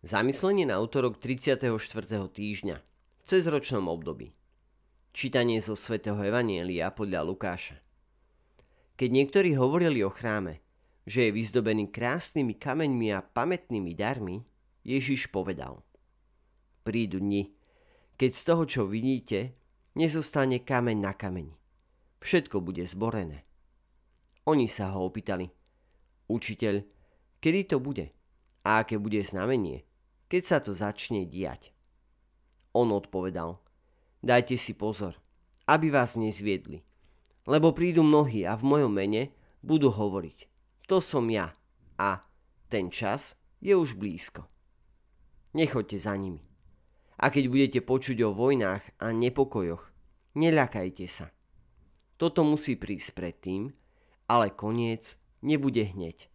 Zamyslenie na autorok 34. týždňa v cezročnom období. Čítanie zo svätého Evanielia podľa Lukáša. Keď niektorí hovorili o chráme, že je vyzdobený krásnymi kameňmi a pamätnými darmi, Ježiš povedal Prídu dni, keď z toho, čo vidíte, nezostane kameň na kameni. Všetko bude zborené. Oni sa ho opýtali Učiteľ, kedy to bude? A aké bude znamenie? Keď sa to začne diať. On odpovedal, dajte si pozor, aby vás nezviedli, lebo prídu mnohí a v mojom mene budú hovoriť, to som ja a ten čas je už blízko. Nechoďte za nimi. A keď budete počuť o vojnách a nepokojoch, neľakajte sa. Toto musí prísť predtým, ale koniec nebude hneď.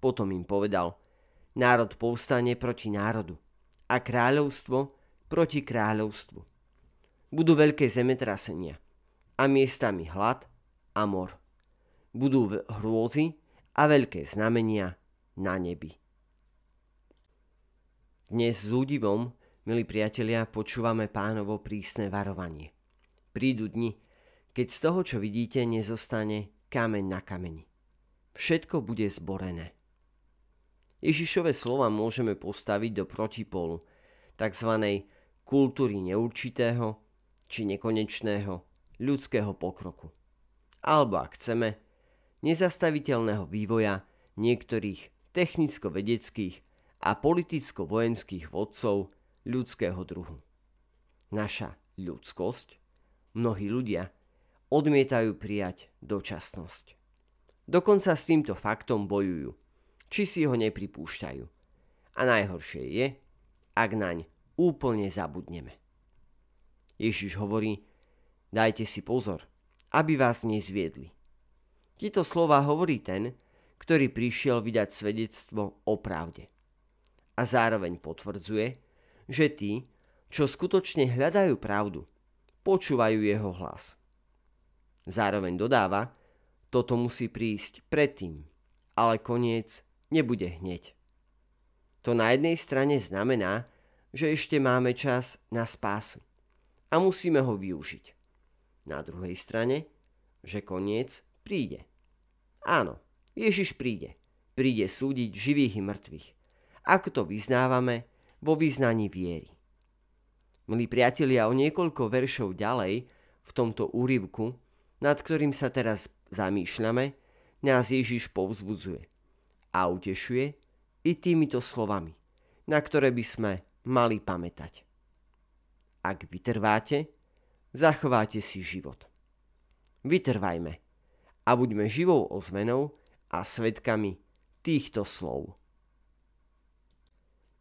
Potom im povedal – Národ povstane proti národu a kráľovstvo proti kráľovstvu. Budú veľké zemetrasenia a miestami hlad a mor. Budú hrôzy a veľké znamenia na nebi. Dnes s údivom, milí priatelia, počúvame pánovo prísne varovanie. Prídu dni, keď z toho, čo vidíte, nezostane kameň na kameni. Všetko bude zborené. Ježišové slova môžeme postaviť do protipolu tzv. kultúry neurčitého či nekonečného ľudského pokroku. Alebo ak chceme, nezastaviteľného vývoja niektorých technicko-vedeckých a politicko-vojenských vodcov ľudského druhu. Naša ľudskosť, mnohí ľudia, odmietajú prijať dočasnosť. Dokonca s týmto faktom bojujú – či si ho nepripúšťajú. A najhoršie je, ak naň úplne zabudneme. Ježiš hovorí, dajte si pozor, aby vás nezviedli. Tieto slova hovorí ten, ktorý prišiel vydať svedectvo o pravde. A zároveň potvrdzuje, že tí, čo skutočne hľadajú pravdu, počúvajú jeho hlas. Zároveň dodáva, toto musí prísť predtým, ale koniec nebude hneď. To na jednej strane znamená, že ešte máme čas na spásu a musíme ho využiť. Na druhej strane, že koniec príde. Áno, Ježiš príde. Príde súdiť živých i mŕtvych. Ako to vyznávame vo vyznaní viery. Milí priatelia, o niekoľko veršov ďalej v tomto úryvku, nad ktorým sa teraz zamýšľame, nás Ježiš povzbudzuje – a utešuje i týmito slovami, na ktoré by sme mali pamätať. Ak vytrváte, zachováte si život. Vytrvajme a buďme živou ozvenou a svetkami týchto slov.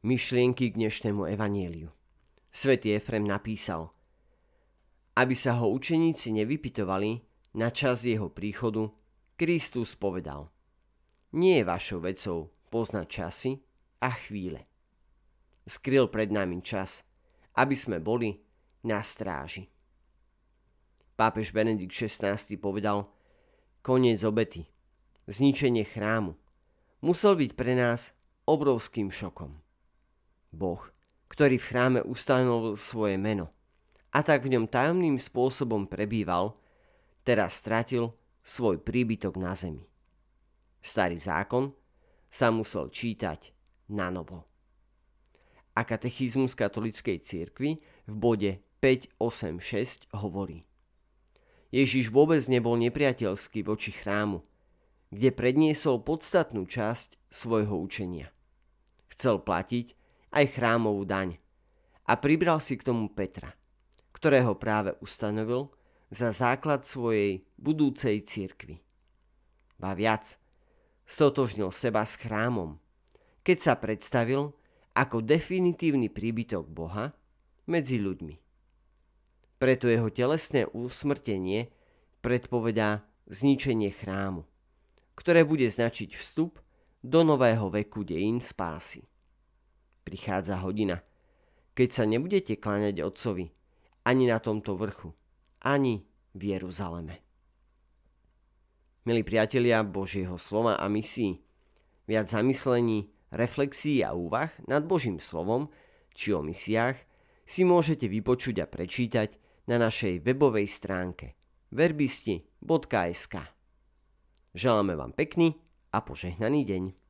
Myšlienky k dnešnému evanieliu. Svetý Efrem napísal, aby sa ho učeníci nevypitovali na čas jeho príchodu, Kristus povedal – nie je vašou vecou poznať časy a chvíle. Skryl pred nami čas, aby sme boli na stráži. Pápež Benedikt XVI povedal, koniec obety, zničenie chrámu, musel byť pre nás obrovským šokom. Boh, ktorý v chráme ustanovil svoje meno a tak v ňom tajomným spôsobom prebýval, teraz stratil svoj príbytok na zemi. Starý zákon sa musel čítať na novo. A katechizmus katolickej cirkvi v bode 586 hovorí. Ježiš vôbec nebol nepriateľský voči chrámu, kde predniesol podstatnú časť svojho učenia. Chcel platiť aj chrámovú daň a pribral si k tomu Petra, ktorého práve ustanovil za základ svojej budúcej cirkvy. Ba viac, stotožnil seba s chrámom, keď sa predstavil ako definitívny príbytok Boha medzi ľuďmi. Preto jeho telesné usmrtenie predpovedá zničenie chrámu, ktoré bude značiť vstup do nového veku dejín spásy. Prichádza hodina, keď sa nebudete kláňať Otcovi ani na tomto vrchu, ani v Jeruzaleme. Milí priatelia Božieho slova a misií, viac zamyslení reflexí a úvah nad Božím slovom či o misiách si môžete vypočuť a prečítať na našej webovej stránke verbisti.sk. Želáme vám pekný a požehnaný deň.